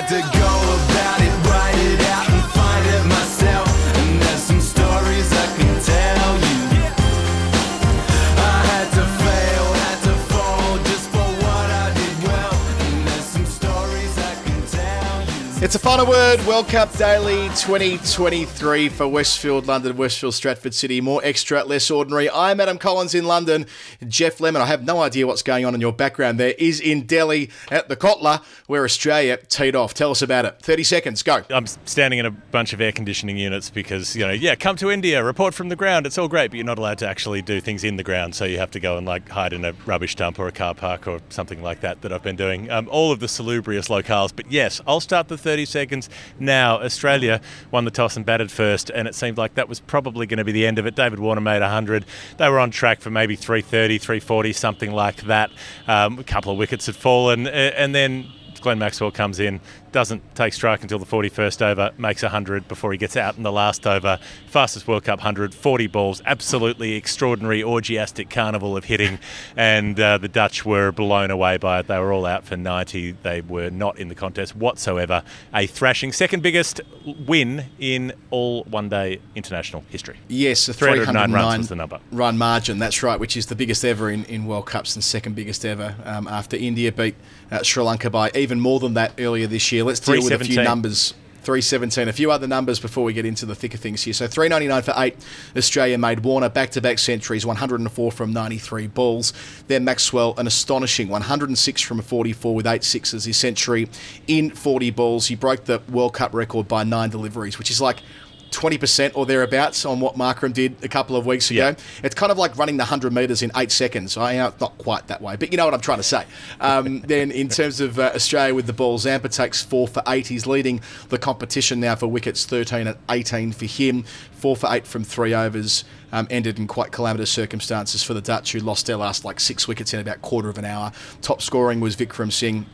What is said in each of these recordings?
had to It's a final word. World Cup Daily 2023 for Westfield, London, Westfield, Stratford City. More extra, less ordinary. I'm Adam Collins in London. Geoff Lemon, I have no idea what's going on in your background there, is in Delhi at the Kotla where Australia teed off. Tell us about it. 30 seconds, go. I'm standing in a bunch of air conditioning units because, you know, yeah, come to India, report from the ground. It's all great, but you're not allowed to actually do things in the ground. So you have to go and like hide in a rubbish dump or a car park or something like that that I've been doing. Um, all of the salubrious locales. But yes, I'll start the 30 seconds now. Australia won the toss and batted first, and it seemed like that was probably going to be the end of it. David Warner made 100. They were on track for maybe 330, 340, something like that. Um, a couple of wickets had fallen, and then Glenn Maxwell comes in, doesn't take strike until the 41st over, makes 100 before he gets out in the last over. Fastest World Cup 100, 40 balls, absolutely extraordinary, orgiastic carnival of hitting. And uh, the Dutch were blown away by it. They were all out for 90. They were not in the contest whatsoever. A thrashing, second biggest win in all one day international history. Yes, a 309 309 runs was the number. run margin. That's right, which is the biggest ever in, in World Cups and second biggest ever um, after India beat uh, Sri Lanka by even more than that earlier this year. Let's deal with a few numbers. 317. A few other numbers before we get into the thicker things here. So 399 for eight. Australia made Warner back to back centuries, 104 from 93 balls. Then Maxwell, an astonishing 106 from 44 with eight sixes, his century in 40 balls. He broke the World Cup record by nine deliveries, which is like 20% or thereabouts on what Markram did a couple of weeks ago. Yeah. It's kind of like running the 100 metres in eight seconds. I know it's not quite that way, but you know what I'm trying to say. Um, then, in terms of uh, Australia with the ball, Zampa takes four for eight. He's leading the competition now for wickets, 13 and 18 for him. Four for eight from three overs. Um, ended in quite calamitous circumstances for the Dutch, who lost their last like six wickets in about quarter of an hour. Top scoring was Vikram Singh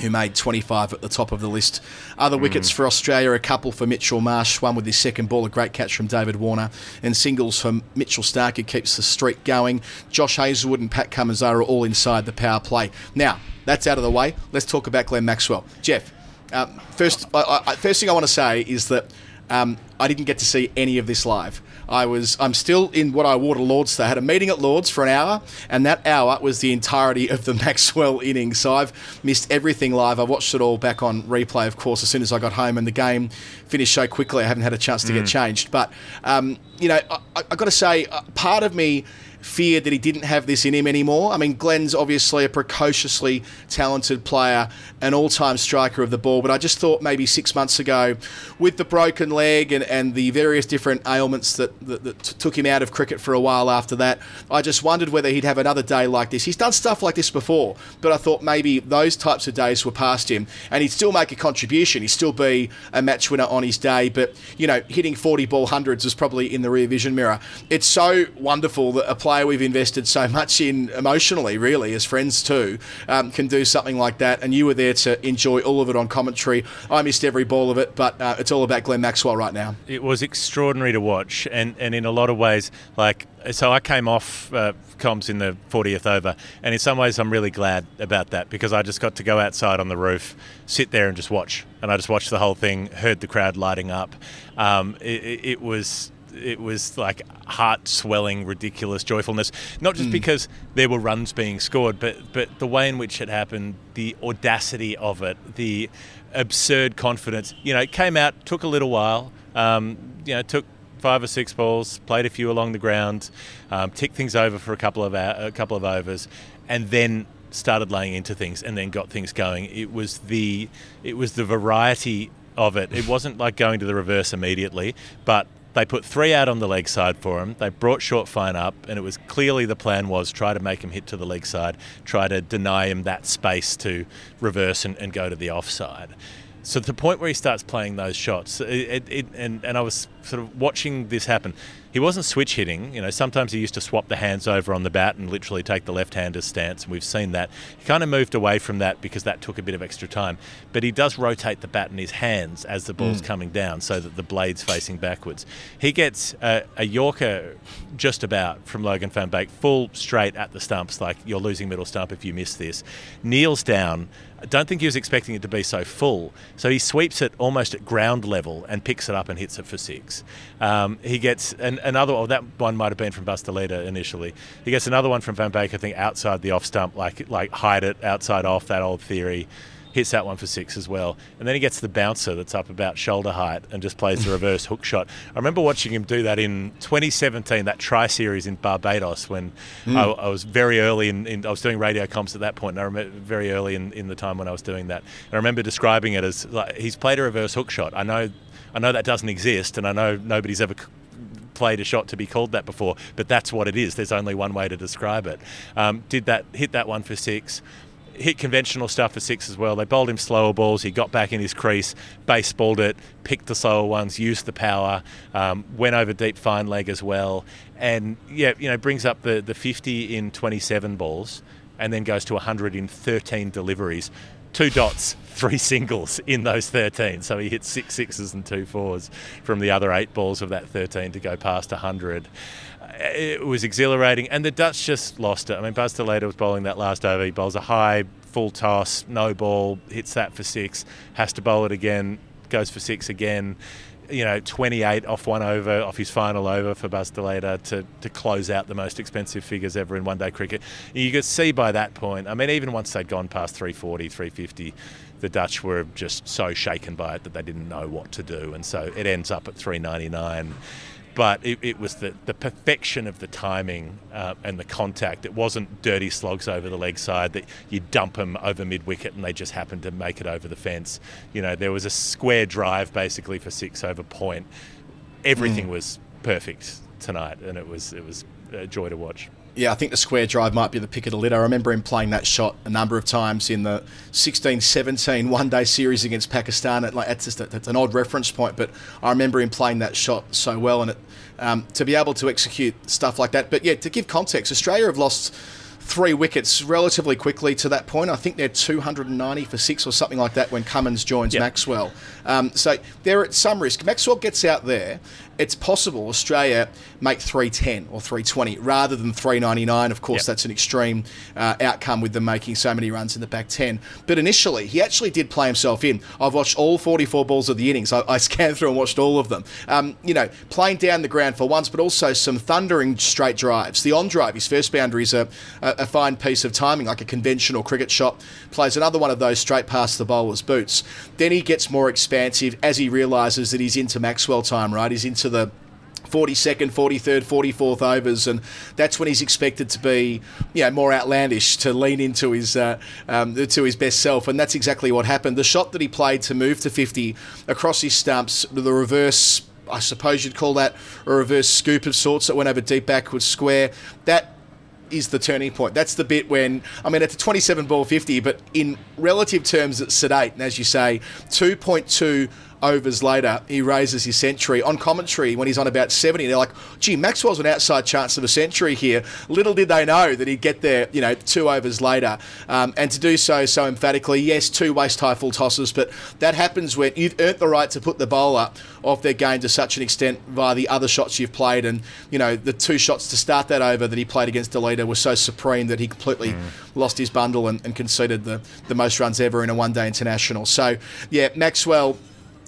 who made 25 at the top of the list. Other wickets for Australia, a couple for Mitchell Marsh, one with his second ball, a great catch from David Warner, and singles from Mitchell Starc, who keeps the streak going. Josh Hazlewood and Pat Cummins are all inside the power play. Now, that's out of the way. Let's talk about Glenn Maxwell. Geoff, um, first, I, I, first thing I want to say is that um, I didn't get to see any of this live. I was I'm still in what I wore to Lords. They had a meeting at Lords for an hour, and that hour was the entirety of the Maxwell innings. So I've missed everything live. I watched it all back on replay, of course, as soon as I got home, and the game finished so quickly. I haven't had a chance to get changed. But um, you know, I, I, I got to say, uh, part of me feared that he didn't have this in him anymore. I mean, Glenn's obviously a precociously talented player, an all-time striker of the ball, but I just thought maybe six months ago, with the broken leg and, and the various different ailments that, that, that took him out of cricket for a while after that, I just wondered whether he'd have another day like this. He's done stuff like this before, but I thought maybe those types of days were past him, and he'd still make a contribution. He'd still be a match winner on his day, but you know, hitting 40 ball hundreds is probably in the rear vision mirror. It's so wonderful that a player we've invested so much in emotionally, really, as friends too, um, can do something like that. And you were there to enjoy all of it on commentary. I missed every ball of it, but uh, it's all about Glenn Maxwell right now. It was extraordinary to watch, and, and in a lot of ways, like so, I came off uh, comms in the 40th over, and in some ways, I'm really glad about that because I just got to go outside on the roof, sit there, and just watch, and I just watched the whole thing, heard the crowd lighting up. Um, it- it was it was like heart swelling, ridiculous joyfulness. Not just because there were runs being scored, but but the way in which it happened, the audacity of it, the absurd confidence. You know, it came out, took a little while. Um, you know, took five or six balls, played a few along the ground, um, ticked things over for a couple of a couple of overs, and then started laying into things, and then got things going. It was the it was the variety of it. It wasn't like going to the reverse immediately, but they put three out on the leg side for him. They brought short fine up, and it was clearly the plan was try to make him hit to the leg side, try to deny him that space to reverse and, and go to the offside. So the point where he starts playing those shots, it, it, and, and I was sort of watching this happen. He wasn't switch hitting. You know, sometimes he used to swap the hands over on the bat and literally take the left-hander's stance, and we've seen that. He kind of moved away from that because that took a bit of extra time. But he does rotate the bat in his hands as the ball's coming down, so that the blade's facing backwards. He gets a, a Yorker just about from Logan Van Beek, full straight at the stumps, like you're losing middle stump if you miss this. Kneels down. I don't think he was expecting it to be so full. So he sweeps it almost at ground level and picks it up and hits it for six. Um, he gets an, another, oh, that one might have been from Bas de Leede initially. He gets another one from Van Beek, I think, outside the off stump, like like hide it outside off, that old theory. Hits that one for six as well. And then he gets the bouncer that's up about shoulder height and just plays the reverse hook shot. I remember watching him do that in 2017, that tri series in Barbados, when hmm. I, I was very early in, in, I was doing radio comms at that point, and I remember very early in, in the time when I was doing that. And I remember describing it as like, he's played a reverse hook shot. I know, I know that doesn't exist, and I know nobody's ever played a shot to be called that before, but that's what it is. There's only one way to describe it. Um, did that, hit that one for six. Hit conventional stuff for six as well. They bowled him slower balls. He got back in his crease, baseballed it, picked the slower ones, used the power, um, went over deep fine leg as well, and yeah, you know, brings up the the 50 in 27 balls, and then goes to 100 in 13 deliveries two dots, three singles in those 13. So he hit six sixes and two fours from the other eight balls of that 13 to go past 100. Uh, it was exhilarating, and the Dutch just lost it. I mean, Bas de Leede was bowling that last over. He bowls a high, full toss, no ball, hits that for six, has to bowl it again, goes for six again. You know, 28 off one over, off his final over for de Leede to, to close out the most expensive figures ever in one day cricket. You could see by that point, I mean, even once they'd gone past 340, 350, the Dutch were just so shaken by it that they didn't know what to do. And so it ends up at 399 but it, it was the, the perfection of the timing uh, and the contact. It wasn't dirty slogs over the leg side that you dump them over mid wicket and they just happened to make it over the fence. You know, there was a square drive basically for six over point. Everything was perfect tonight, and it was it was a joy to watch. Yeah, I think the square drive might be the pick of the litter. I remember him playing that shot a number of times in the 16-17 one-day series against Pakistan. It, like, that's just a, that's an odd reference point, but I remember him playing that shot so well, and it, um, to be able to execute stuff like that. But yeah, to give context, Australia have lost three wickets relatively quickly to that point. I think they're 290 for six or something like that when Cummins joins Yep. Maxwell. Um, so they're at some risk. Maxwell gets out there. It's possible Australia make 310 or 320 rather than 399. Of course, Yep. that's an extreme uh, outcome with them making so many runs in the back 10. But initially, he actually did play himself in. I've watched all 44 balls of the innings. I, I scanned through and watched all of them. Um, you know, playing down the ground for once, but also some thundering straight drives. The on drive, his first boundary is a, a, a fine piece of timing, like a conventional cricket shot. Plays another one of those straight past the bowler's boots. Then he gets more expansive as he realises that he's into Maxwell time, right? He's into the 42nd, 43rd, 44th overs, and that's when he's expected to be, you know, more outlandish to lean into his uh, um, to his best self, and that's exactly what happened. The shot that he played to move to 50 across his stumps, the reverse. I suppose you'd call that a reverse scoop of sorts that went over deep backwards square. That is the turning point. That's the bit when I mean it's a 27 ball 50, but in relative terms it's sedate. And as you say, 2.2 overs later, he raises his century on commentary when he's on about 70. They're like, "Gee, Maxwell's an outside chance of a century here." Little did they know that he'd get there, you know, two overs later, um, and to do so so emphatically. Yes, two waist high full tosses, but that happens when you've earned the right to put the bowler off their game to such an extent via the other shots you've played, and you know the two shots to start that over that he played against de Leede were so supreme that he completely lost his bundle and, and conceded the the most runs ever in a one day international. So yeah, Maxwell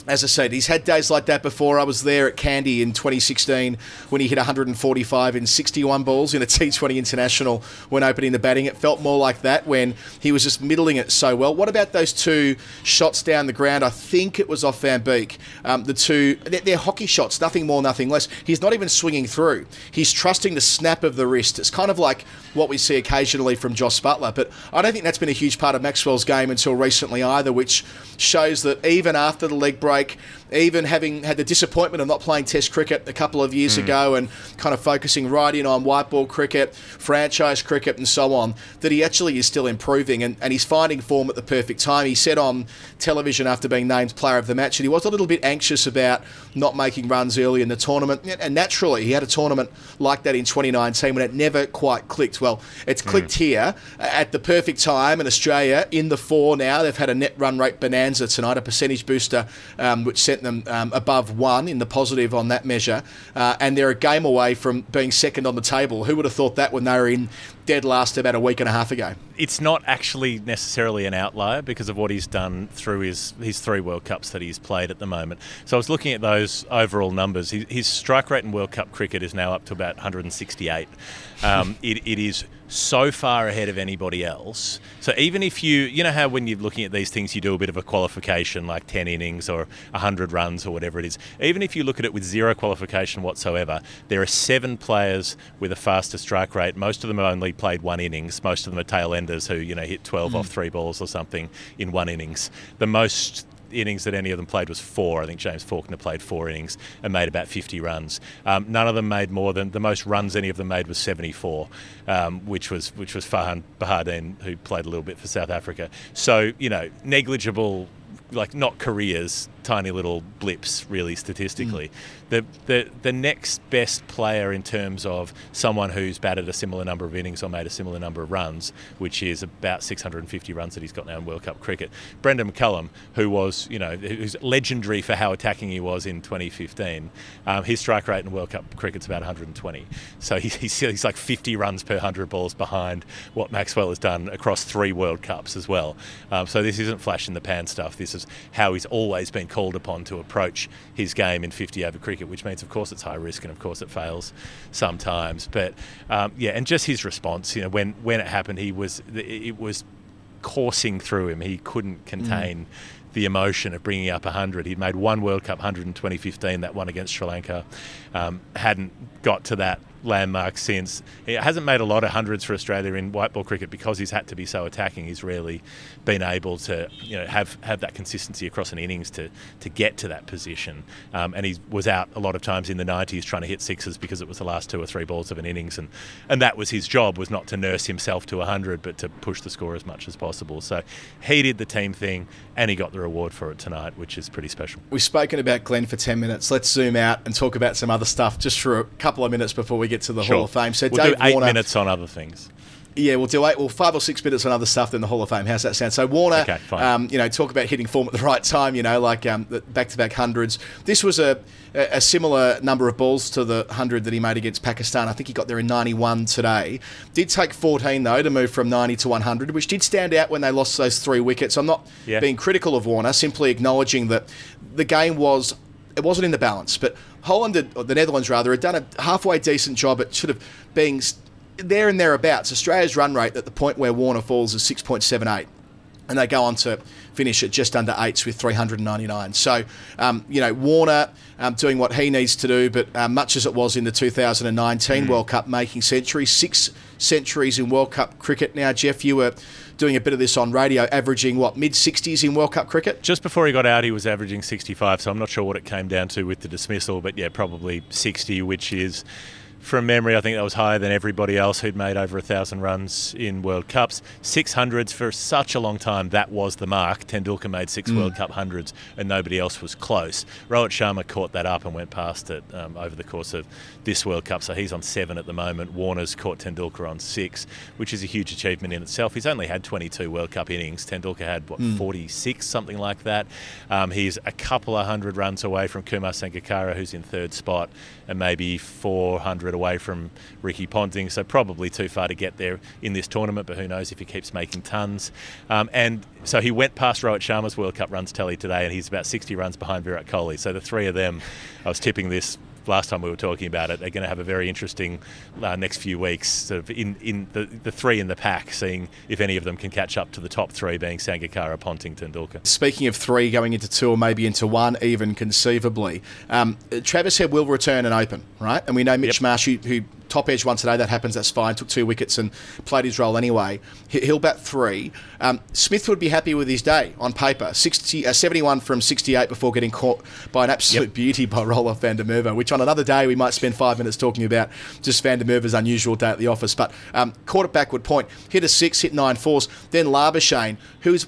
as I said, he's had days like that before. I was there at Kandy in 2016 when he hit 145 in 61 balls in a T20 international when opening the batting. It felt more like that when he was just middling it so well. What about those two shots down the ground? I think it was off Van Beek. Um, the two, they're, they're hockey shots, nothing more, nothing less. He's not even swinging through. He's trusting the snap of the wrist. It's kind of like what we see occasionally from Jos Buttler, but I don't think that's been a huge part of Maxwell's game until recently either, which shows that even after the leg break, like even having had the disappointment of not playing Test cricket a couple of years ago and kind of focusing right in on white ball cricket, franchise cricket, and so on, that he actually is still improving and, and he's finding form at the perfect time. He said on television after being named player of the match that he was a little bit anxious about not making runs early in the tournament. And naturally, he had a tournament like that in 2019 when it never quite clicked. Well, it's clicked here at the perfect time in Australia in the four now. They've had a net run rate bonanza tonight, a percentage booster, um, which sent them um, above one in the positive on that measure. Uh, and they're a game away from being second on the table. Who would have thought that when they were in dead last about a week and a half ago? it's not actually necessarily an outlier because of what he's done through his, his three World Cups that he's played at the moment. So I was looking at those overall numbers. His, his strike rate in World Cup cricket is now up to about 168. Um, it, it is so far ahead of anybody else. So even if you, you know how when you're looking at these things, you do a bit of a qualification, like 10 innings or 100 runs or whatever it is. Even if you look at it with zero qualification whatsoever, there are seven players with a faster strike rate. Most of them have only played one innings. Most of them are tail enders who, you know, hit 12 hmm. off three balls or something in one innings. The most innings that any of them played was four. I think James Faulkner played four innings and made about 50 runs. Um, none of them made more than the most runs any of them made was 74, um, which was which was Farhaan Behardien who played a little bit for South Africa. So you know negligible. Like not careers, tiny little blips, really statistically. The, the the next best player in terms of someone who's batted a similar number of innings or made a similar number of runs, which is about 650 runs that he's got now in World Cup cricket. Brendan McCullum, who was you know who's legendary for how attacking he was in 2015, um, his strike rate in World Cup cricket's about 120. So he, he's he's like 50 runs per 100 balls behind what Maxwell has done across three World Cups as well. Um, so this isn't flash in the pan stuff. This is how he's always been called upon to approach his game in 50 over cricket, which means, of course, it's high risk and, of course, it fails sometimes. But um, yeah, and just his response, you know, when when it happened, he was it was coursing through him. He couldn't contain. The emotion of bringing up 100. He'd made one World Cup 100 in 2015, that one against Sri Lanka. Um, hadn't got to that landmark since. He hasn't made a lot of hundreds for Australia in white ball cricket because he's had to be so attacking. He's rarely been able to, you know, have, have that consistency across an innings to, to get to that position. Um, and he was out a lot of times in the 90s trying to hit sixes because it was the last two or three balls of an innings, and and that was his job was not to nurse himself to 100, but to push the score as much as possible. So he did the team thing, and he got the reward for it tonight, which is pretty special. We've spoken about Glenn for 10 minutes. Let's zoom out and talk about some other stuff just for a couple of minutes before we get to the Hall of Fame. So we'll Dave do eight Warner, minutes on other things. Yeah, we'll do eight, well, five or six minutes on other stuff than the Hall of Fame. How's that sound? So Warner, Okay, um, you know, talk about hitting form at the right time. You know, like um, back-to-back hundreds. This was a, a a similar number of balls to the hundred that he made against Pakistan. I think he got there in 91 today. Did take 14 though to move from 90 to 100, which did stand out when they lost those three wickets. I'm not Yeah. being critical of Warner, simply acknowledging that the game was it wasn't in the balance. But Holland, had, or the Netherlands rather, had done a halfway decent job at sort of being there and thereabouts. Australia's run rate at the point where Warner falls is 6.78. And they go on to finish at just under eights with 399. So, um, you know, Warner um, doing what he needs to do, but uh, much as it was in the 2019 World Cup, making centuries, six centuries in World Cup cricket now. Geoff, you were doing a bit of this on radio, averaging what, mid 60s in World Cup cricket? Just before he got out, he was averaging 65, so I'm not sure what it came down to with the dismissal, but yeah, probably 60, which is, from memory, I think that was higher than everybody else who'd made over a thousand runs in World Cups. 600s for such a long time, that was the mark. Tendulkar made six World Cup hundreds, and nobody else was close. Rohit Sharma caught that up and went past it um, over the course of this World Cup, so he's on seven at the moment. Warner's caught Tendulkar on six, which is a huge achievement in itself. He's only had 22 World Cup innings. Tendulkar had what 46, something like that. Um, he's a couple of hundred runs away from Kumar Sangakkara, who's in third spot, and maybe 400 away from Ricky Ponting. So probably too far to get there in this tournament. But who knows if he keeps making tons. Um, and so he went past Rohit Sharma's World Cup runs tally today, and he's about 60 runs behind Virat Kohli. So the three of them, I was tipping this last time we were talking about it, they're going to have a very interesting uh, next few weeks, sort of in, in the, the three in the pack, seeing if any of them can catch up to the top three, being Sangakkara, Ponting, Tendulkar. Speaking of three going into two or maybe into one, even conceivably, um, Travis Head will return and open, right? And we know Mitch Yep. Marsh, who, who top edge one today, that happens, that's fine. Took two wickets and played his role anyway. He- He'll bat three. Um, Smith would be happy with his day on paper. 60, uh, 71 from 68 before getting caught by an absolute Yep. beauty by Roelof van der Merwe, which on another day we might spend five minutes talking about just van der Merwe's unusual day at the office. But um, caught it backward point, hit a six, hit nine fours. Then Labuschagne, who's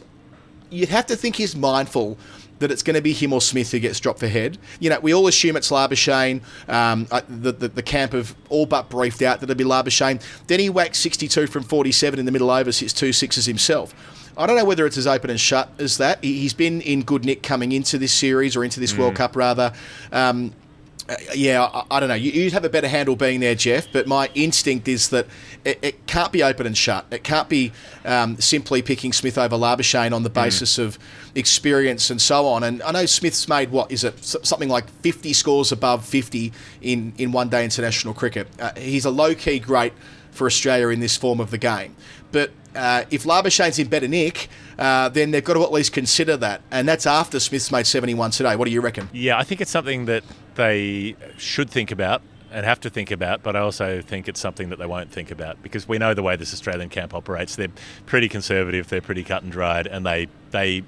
you'd have to think he's mindful that it's going to be him or Smith who gets dropped for head. You know, we all assume it's Labuschagne. Um, uh, the, the the camp have all but briefed out that it'll be Labuschagne. Then he whacks 62 from 47 in the middle overs, hits two sixes himself. I don't know whether it's as open and shut as that. He- He's been in good nick coming into this series or into this World Cup rather. Um, uh, yeah, I, I don't know. You, you'd have a better handle being there, Geoff. But my instinct is that it, it can't be open and shut. It can't be um, simply picking Smith over Labuschagne on the basis of experience and so on. And I know Smith's made what is it something like 50 scores above 50 in in one day international cricket. Uh, he's a low key great for Australia in this form of the game. But uh, if Labuschagne's in better nick, uh, then they've got to at least consider that. And that's after Smith's made 71 today. What do you reckon? Yeah, I think it's something that they should think about and have to think about, but I also think it's something that they won't think about because we know the way this Australian camp operates. They're pretty conservative, they're pretty cut and dried, and they they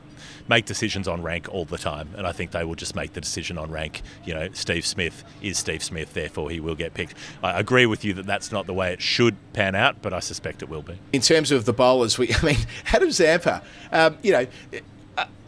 make decisions on rank all the time. And I think they will just make the decision on rank. You know, Steve Smith is Steve Smith, therefore he will get picked. I agree with you that that's not the way it should pan out, but I suspect it will be. in terms of the bowlers, we, I mean, Adam Zampa, um, you know,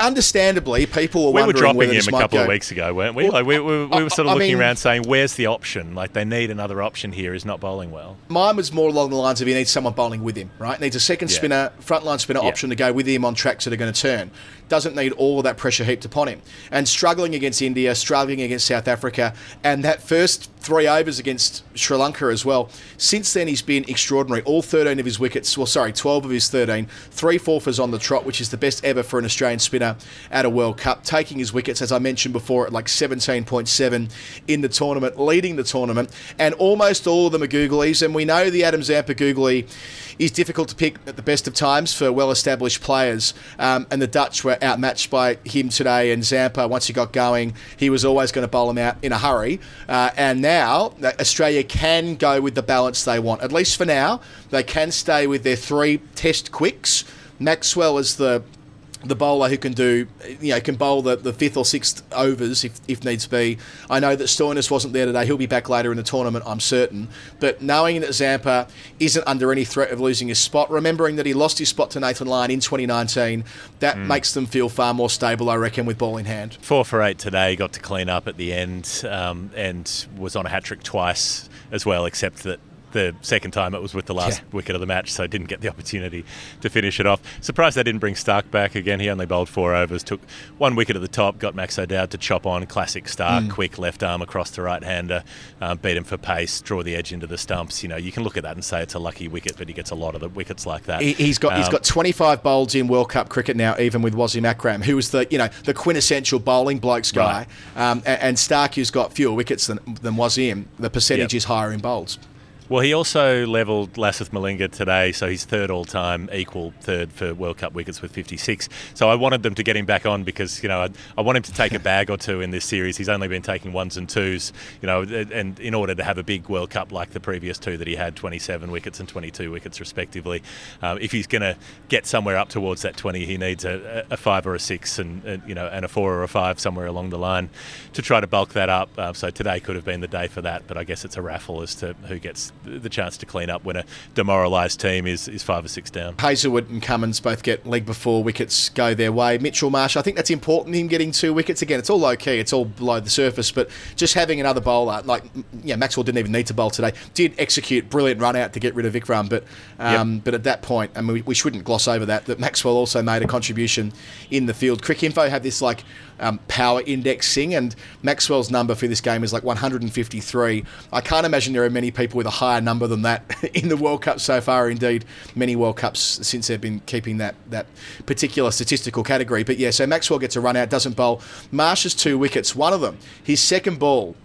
understandably, people were We were dropping him a couple go. of weeks ago, weren't we? Like we, we, we were sort I of looking mean- around saying, "Where's the option? Like they need another option here. He's not bowling well." Mine was more along the lines of he needs someone bowling with him, right? Needs a second Yeah. spinner, frontline spinner Yeah. option to go with him on tracks that are going to turn. Doesn't need all of that pressure heaped upon him. And struggling against India, struggling against South Africa, and that first three overs against Sri Lanka as well. Since then, he's been extraordinary. All 13 of his wickets, well, sorry, 12 of his 13, three four-fors on the trot, which is the best ever for an Australian spinner at a World Cup. Taking his wickets, as I mentioned before, at like 17.7 in the tournament, leading the tournament, and almost all of them are googlies. And we know the Adam Zampa googly is difficult to pick at the best of times for well-established players. Um, and the Dutch were outmatched by him today. And Zampa, once he got going, he was always going to bowl him out in a hurry. Uh, and now uh, Australia can go with the balance they want, at least for now. They can stay with their three Test quicks. Maxwell is the the bowler who can do, you know, can bowl the, the fifth or sixth overs if, if needs be. I know that Stoinis wasn't there today. He'll be back later in the tournament, I'm certain. But knowing that Zampa isn't under any threat of losing his spot, remembering that he lost his spot to Nathan Lyon in 2019, that makes them feel far more stable, I reckon, with ball in hand. Four for eight today, got to clean up at the end, um, and was on a hat trick twice as well, except that the second time it was with the last Yeah. wicket of the match, so didn't get the opportunity to finish it off. Surprised they didn't bring Starc back again. He only bowled four overs, took one wicket at the top, got Max O'Dowd to chop on. Classic Starc, quick left arm across the right hander, um, beat him for pace, draw the edge into the stumps. You know, you can look at that and say it's a lucky wicket, but he gets a lot of the wickets like that. He, he's got he's Um, got 25 bowls in World Cup cricket now, even with Wasim Akram, who was the you know the quintessential bowling blokes guy, um, and, and Starc, who's got fewer wickets than than Wasim. The percentage Yep. is higher in bowls. Well, he also levelled Lasith Malinga today, so he's third all time, equal third for World Cup wickets with 56. So I wanted them to get him back on because, you know, I, I want him to take a bag or two in this series. He's only been taking ones and twos, you know, and in order to have a big World Cup like the previous two that he had, 27 wickets and 22 wickets respectively, um, if he's going to get somewhere up towards that 20, he needs a, a five or a six and, and, you know, and a four or a five somewhere along the line to try to bulk that up. Uh, so today could have been the day for that, but I guess it's a raffle as to who gets the chance to clean up when a demoralised team is, is five or six down. Hazlewood and Cummins both get leg before wickets go their way. Mitchell Marsh, I think that's important. Him getting two wickets again. It's all low key. It's all below the surface. But just having another bowler, like yeah, Maxwell didn't even need to bowl today. Did execute brilliant run out to get rid of Vikram, but um, but at that point, I mean, we, we shouldn't gloss over that. That Maxwell also made a contribution in the field. Cricinfo have this like um, power indexing, and Maxwell's number for this game is like 153. I can't imagine there are many people with a higher number than that in the World Cup so far. Indeed, many World Cups since they've been keeping that that particular statistical category. But yeah, so Maxwell gets a run out, doesn't bowl. Marsh has two wickets. One of them, his second ball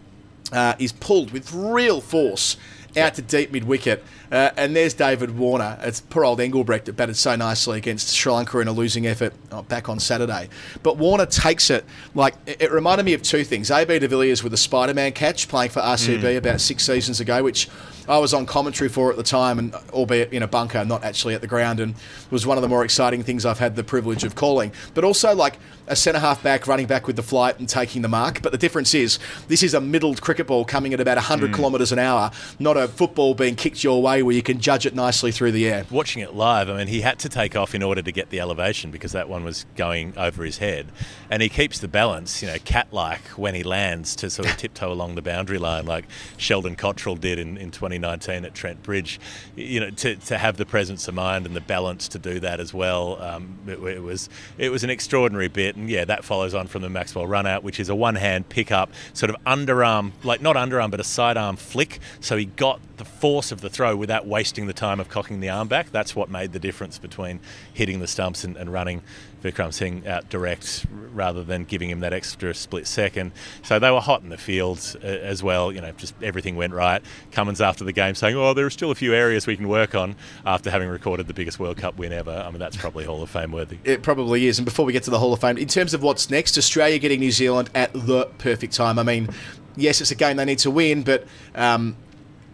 uh, is pulled with real force out to deep mid wicket. Uh, and there's David Warner. It's poor old Engelbrecht that batted so nicely against Sri Lanka in a losing effort oh, back on Saturday. But Warner takes it like it, it reminded me of two things. AB de Villiers with a Spider Man catch playing for RCB about six seasons ago, which I was on commentary for at the time, and albeit in a bunker, not actually at the ground, and was one of the more exciting things I've had the privilege of calling. But also like a centre half back running back with the flight and taking the mark. But the difference is this is a middled cricket ball coming at about 100 kilometres an hour, not a football being kicked your way where you can judge it nicely through the air. Watching it live, I mean, he had to take off in order to get the elevation because that one was going over his head. And he keeps the balance, you know, cat like when he lands to sort of tiptoe along the boundary line like Sheldon Cottrell did in, in 2019 at Trent Bridge. You know, to, to have the presence of mind and the balance to do that as well. Um, it, it was it was an extraordinary bit. And yeah, that follows on from the Maxwell run out, which is a one hand pick up, sort of underarm, like not underarm, but a sidearm flick. So he got the force of the throw without wasting the time of cocking the arm back. That's what made the difference between hitting the stumps and, and running Vikram Singh out direct rather than giving him that extra split second. So they were hot in the field uh, as well. You know, just everything went right. Cummins after the game saying, "Oh, there are still a few areas we can work on." After having recorded the biggest World Cup win ever, I mean that's probably Hall of Fame worthy. It probably is. And before we get to the Hall of Fame, in terms of what's next, Australia getting New Zealand at the perfect time. I mean, yes, it's a game they need to win, but. Um,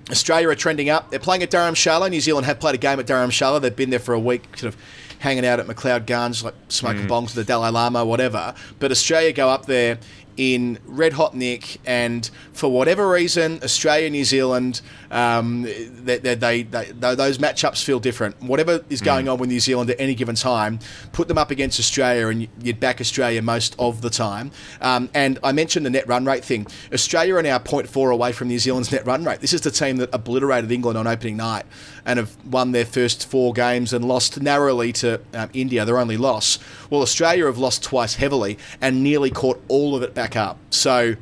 Australia are trending up. They're playing at Durham Dharamshala. New Zealand have played a game at Durham Dharamshala. They've been there for a week, sort of hanging out at McLeod Gardens, like smoking mm. bongs with the Dalai Lama, whatever. But Australia go up there in red hot nick, and for whatever reason, Australia, New Zealand, um, they, they, they, they, those matchups feel different. Whatever is going on with New Zealand at any given time, put them up against Australia, and you'd back Australia most of the time. Um, and I mentioned the net run rate thing. Australia are now 0.4 away from New Zealand's net run rate. This is the team that obliterated England on opening night and have won their first four games and lost narrowly to um, India, their only loss. Well, Australia have lost twice heavily and nearly caught all of it back up. So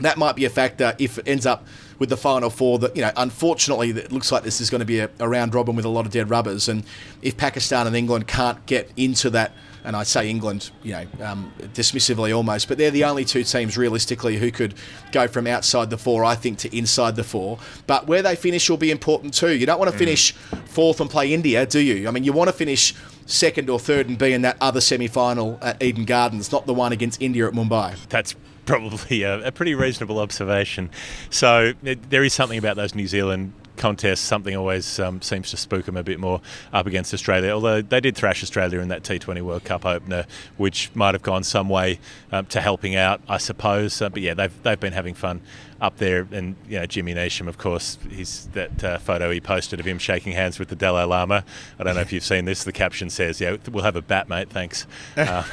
that might be a factor if it ends up with the final four that you know unfortunately it looks like this is going to be a, a round robin with a lot of dead rubbers and if Pakistan and England can't get into that and I say England, you know, um, dismissively almost, but they're the only two teams realistically who could go from outside the four, I think, to inside the four. But where they finish will be important too. You don't want to finish fourth and play India, do you? I mean, you want to finish second or third and be in that other semi final at Eden Gardens, not the one against India at Mumbai. That's probably a, a pretty reasonable observation. So it, there is something about those New Zealand contests. Something always um, seems to spook them a bit more up against Australia. Although they did thrash Australia in that T20 World Cup opener, which might have gone some way um, to helping out, I suppose. Uh, but yeah, they've they've been having fun up there. And you know, Jimmy Neesham, of course, he's that uh, photo he posted of him shaking hands with the Dalai Lama. I don't know if you've seen this. The caption says, "Yeah, we'll have a bat, mate. Thanks." Uh,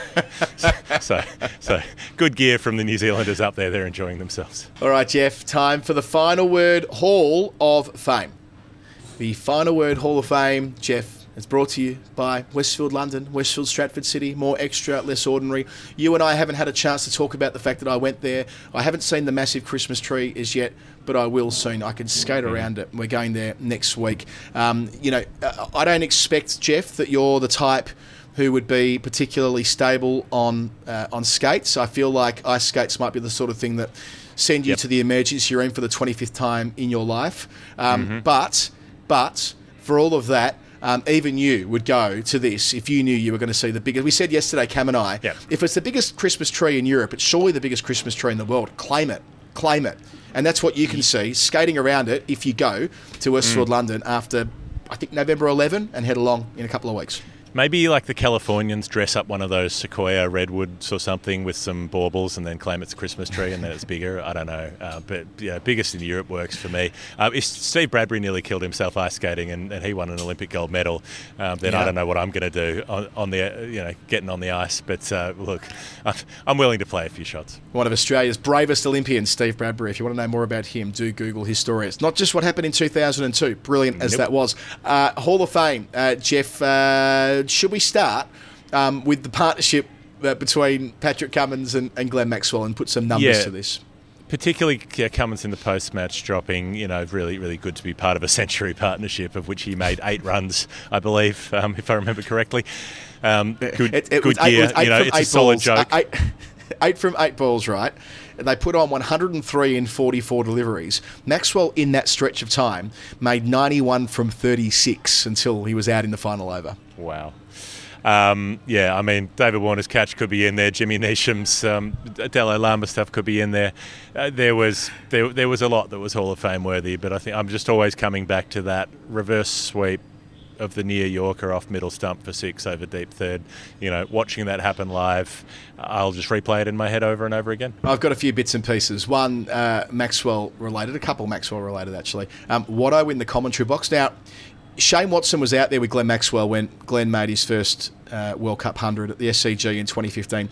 so, so good gear from the New Zealanders up there. They're enjoying themselves. All right, Geoff, time for the final word Hall of Fame. The final word Hall of Fame, Geoff, is brought to you by Westfield London, Westfield Stratford City, more extra, less ordinary. You and I haven't had a chance to talk about the fact that I went there. I haven't seen the massive Christmas tree as yet, but I will soon. I can skate around it. We're going there next week. Um, you know, uh, I don't expect, Geoff, that you're the type who would be particularly stable on uh, on skates. I feel like ice skates might be the sort of thing that send you Yep. to the emergency room for the 25th time in your life. Um, But but for all of that. Um, even you would go to this if you knew you were going to see the biggest. We said yesterday, Cam and I, Yep. if it's the biggest Christmas tree in Europe, it's surely the biggest Christmas tree in the world. Claim it, claim it, and that's what you can see skating around it if you go to Westfield, London after I think November 11 and head along in a couple of weeks. Maybe like the Californians dress up one of those sequoia redwoods or something with some baubles and then claim it's a Christmas tree and then it's bigger. I don't know. Uh, but yeah, biggest in Europe works for me. Uh, if Steve Bradbury nearly killed himself ice skating and, and he won an Olympic gold medal, um, then Yeah. I don't know what I'm going to do on, on the, uh, you know, getting on the ice. But uh, look, I'm, willing to play a few shots. One of Australia's bravest Olympians, Steve Bradbury. If you want to know more about him, do Google his story. It's not just what happened in 2002, brilliant as Nope. that was. Uh, Hall of Fame, uh, Geoff, uh, should we start um, with the partnership uh, between Patrick Cummins and, and Glenn Maxwell and put some numbers Yeah. to this? particularly yeah, Cummins in the post match dropping, you know, really, really good to be part of a century partnership of which he made eight runs, I believe, um, if I remember correctly. Um, good It- it good eight- was you know, from it's a solid balls. joke. I- eight from eight balls, right? They put on 103 in 44 deliveries. Maxwell, in that stretch of time, made 91 from 36 until he was out in the final over. Wow. Um, yeah, I mean, David Warner's catch could be in there. Jimmy Neesham's um, Dalai Lama stuff could be in there. Uh, there was there, there was a lot that was Hall of Fame worthy, but I think I'm just always coming back to that reverse sweep of the near Yorker off middle stump for six over deep third. You know, watching that happen live, I'll just replay it in my head over and over again. I've got a few bits and pieces. One uh, Maxwell related, a couple Maxwell related actually. Um, Watto in the commentary box. Now, Shane Watson was out there with Glenn Maxwell when Glenn made his first uh, World Cup 100 at the SCG in 2015.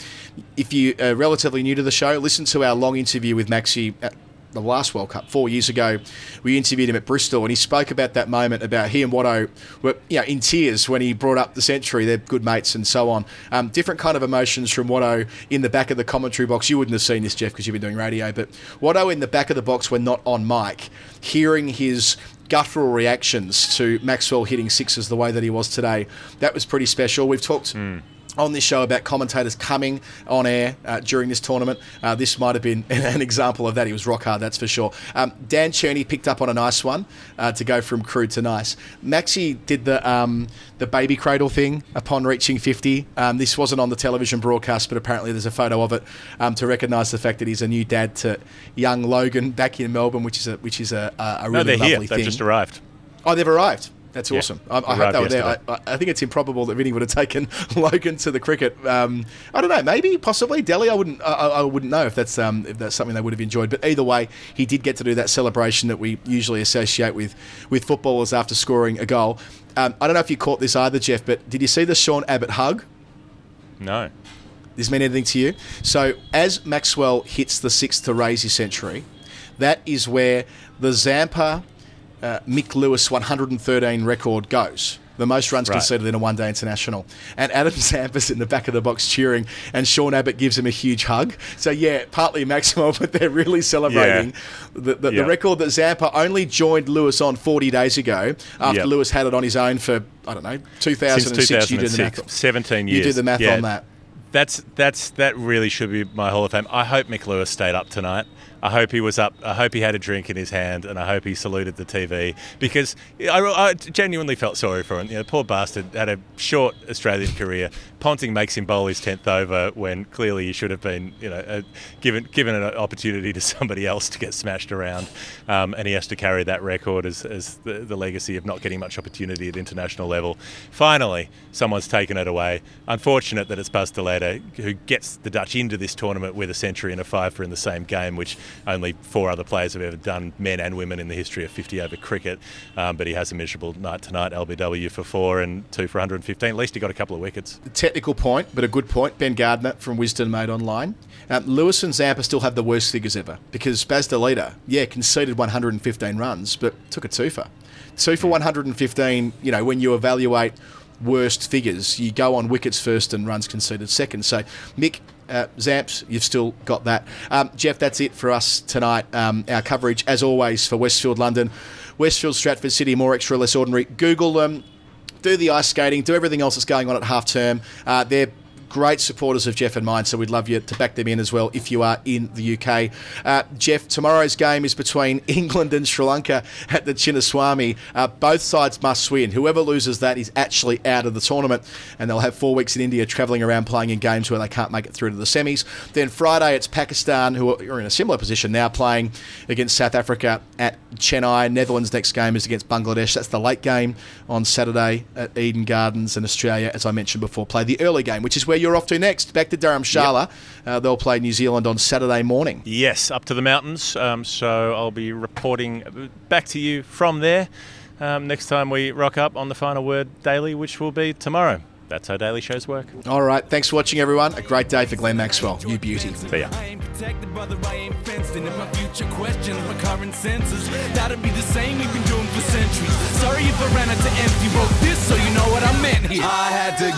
If you are relatively new to the show, listen to our long interview with Maxi at the last World Cup four years ago. We interviewed him at Bristol, and he spoke about that moment about he and Watto were you know, in tears when he brought up the century. They're good mates and so on. Um, different kind of emotions from Watto in the back of the commentary box. You wouldn't have seen this, Geoff, because you've been doing radio, but Watto in the back of the box when not on mic, hearing his guttural reactions to Maxwell hitting sixes the way that he was today. That was pretty special. We've talked. Hmm. On this show about commentators coming on air uh, during this tournament, uh, this might have been an example of that. He was rock hard, that's for sure. Um, Dan Cherny picked up on a nice one uh, to go from crude to nice. Maxi did the um, the baby cradle thing upon reaching 50. Um, this wasn't on the television broadcast, but apparently there's a photo of it um, to recognise the fact that he's a new dad to young Logan back in Melbourne, which is a which is a, a, really No, they're lovely here. thing. They've just arrived. Oh, they've arrived. That's Yeah, awesome. I, I hope they were there. I. I think it's improbable that Vini would have taken Logan to the cricket. Um, I don't know. Maybe, possibly Delhi. I wouldn't. I, I I wouldn't know if that's um, if that's something they would have enjoyed. But either way, he did get to do that celebration that we usually associate with with footballers after scoring a goal. Um, I don't know if you caught this either, Geoff. But did you see the Sean Abbott hug? No. This mean anything to you? So as Maxwell hits the sixth to raise his century, that is where the Zampa uh, Mick Lewis 113 record goes. The most runs Right. conceded in a one-day international, and Adam Zampa's in the back of the box cheering, and Sean Abbott gives him a huge hug. So yeah, partly Maxwell, but they're really celebrating the, the, Yeah. the record that Zampa only joined Lewis on 40 days ago after Yep. Lewis had it on his own for I don't know 2006. Since you do the math. 17 You years. do the math Yeah. on that. That's that's that really should be my Hall of Fame. I hope Mick Lewis stayed up tonight. I hope he was up. I hope he had a drink in his hand, and I hope he saluted the TV because I, I genuinely felt sorry for him. You know, poor bastard had a short Australian career. Ponting makes him bowl his tenth over when clearly he should have been, you know, uh, given given an opportunity to somebody else to get smashed around, um, and he has to carry that record as, as the, the legacy of not getting much opportunity at international level. Finally, someone's taken it away. Unfortunate that it's Bas de Leede who gets the Dutch into this tournament with a century and a five for in the same game, which only four other players have ever done, men and women, in the history of 50 over cricket. Um, but he has a miserable night tonight, LBW for four and two for 115. At least he got a couple of wickets. technical point, but a good point. Ben Gardner from Wisden made online. Um, Lewis and Zampa still have the worst figures ever because Bas de Leede, yeah, conceded 115 runs, but took a two for. Two for 115, you know, when you evaluate worst figures, you go on wickets first and runs conceded second. So, Mick, uh, Zamps, you've still got that. Um, Geoff, that's it for us tonight. Um, our coverage, as always, for Westfield London, Westfield Stratford City, more extra, less ordinary. Google them do the ice skating, do everything else that's going on at half term. Uh, they're great supporters of Geoff and mine, so we'd love you to back them in as well if you are in the UK. Uh, Geoff, tomorrow's game is between England and Sri Lanka at the Chinnaswamy. Uh, both sides must win. Whoever loses that is actually out of the tournament, and they'll have four weeks in India travelling around playing in games where they can't make it through to the semis. Then Friday, it's Pakistan, who are in a similar position now, playing against South Africa at Chennai. Netherlands' next game is against Bangladesh. That's the late game on Saturday at Eden Gardens, and Australia, as I mentioned before, play the early game, which is where you're off to next. Back to Dharamshala. Uh, they'll play New Zealand on Saturday morning. Yes, up to the mountains. Um, so I'll be reporting back to you from there um, next time we rock up on the Final Word Daily, which will be tomorrow. That's how daily shows work. All right, thanks for watching, everyone. A great day for Glenn Maxwell. You beauty. See ya. I ain't protected, brother, I ain't fenced in. My future questions, my current senses. That'll be the same we've been doing for centuries. Sorry if I ran out to empty. Wrote this so you know what I meant here. I had to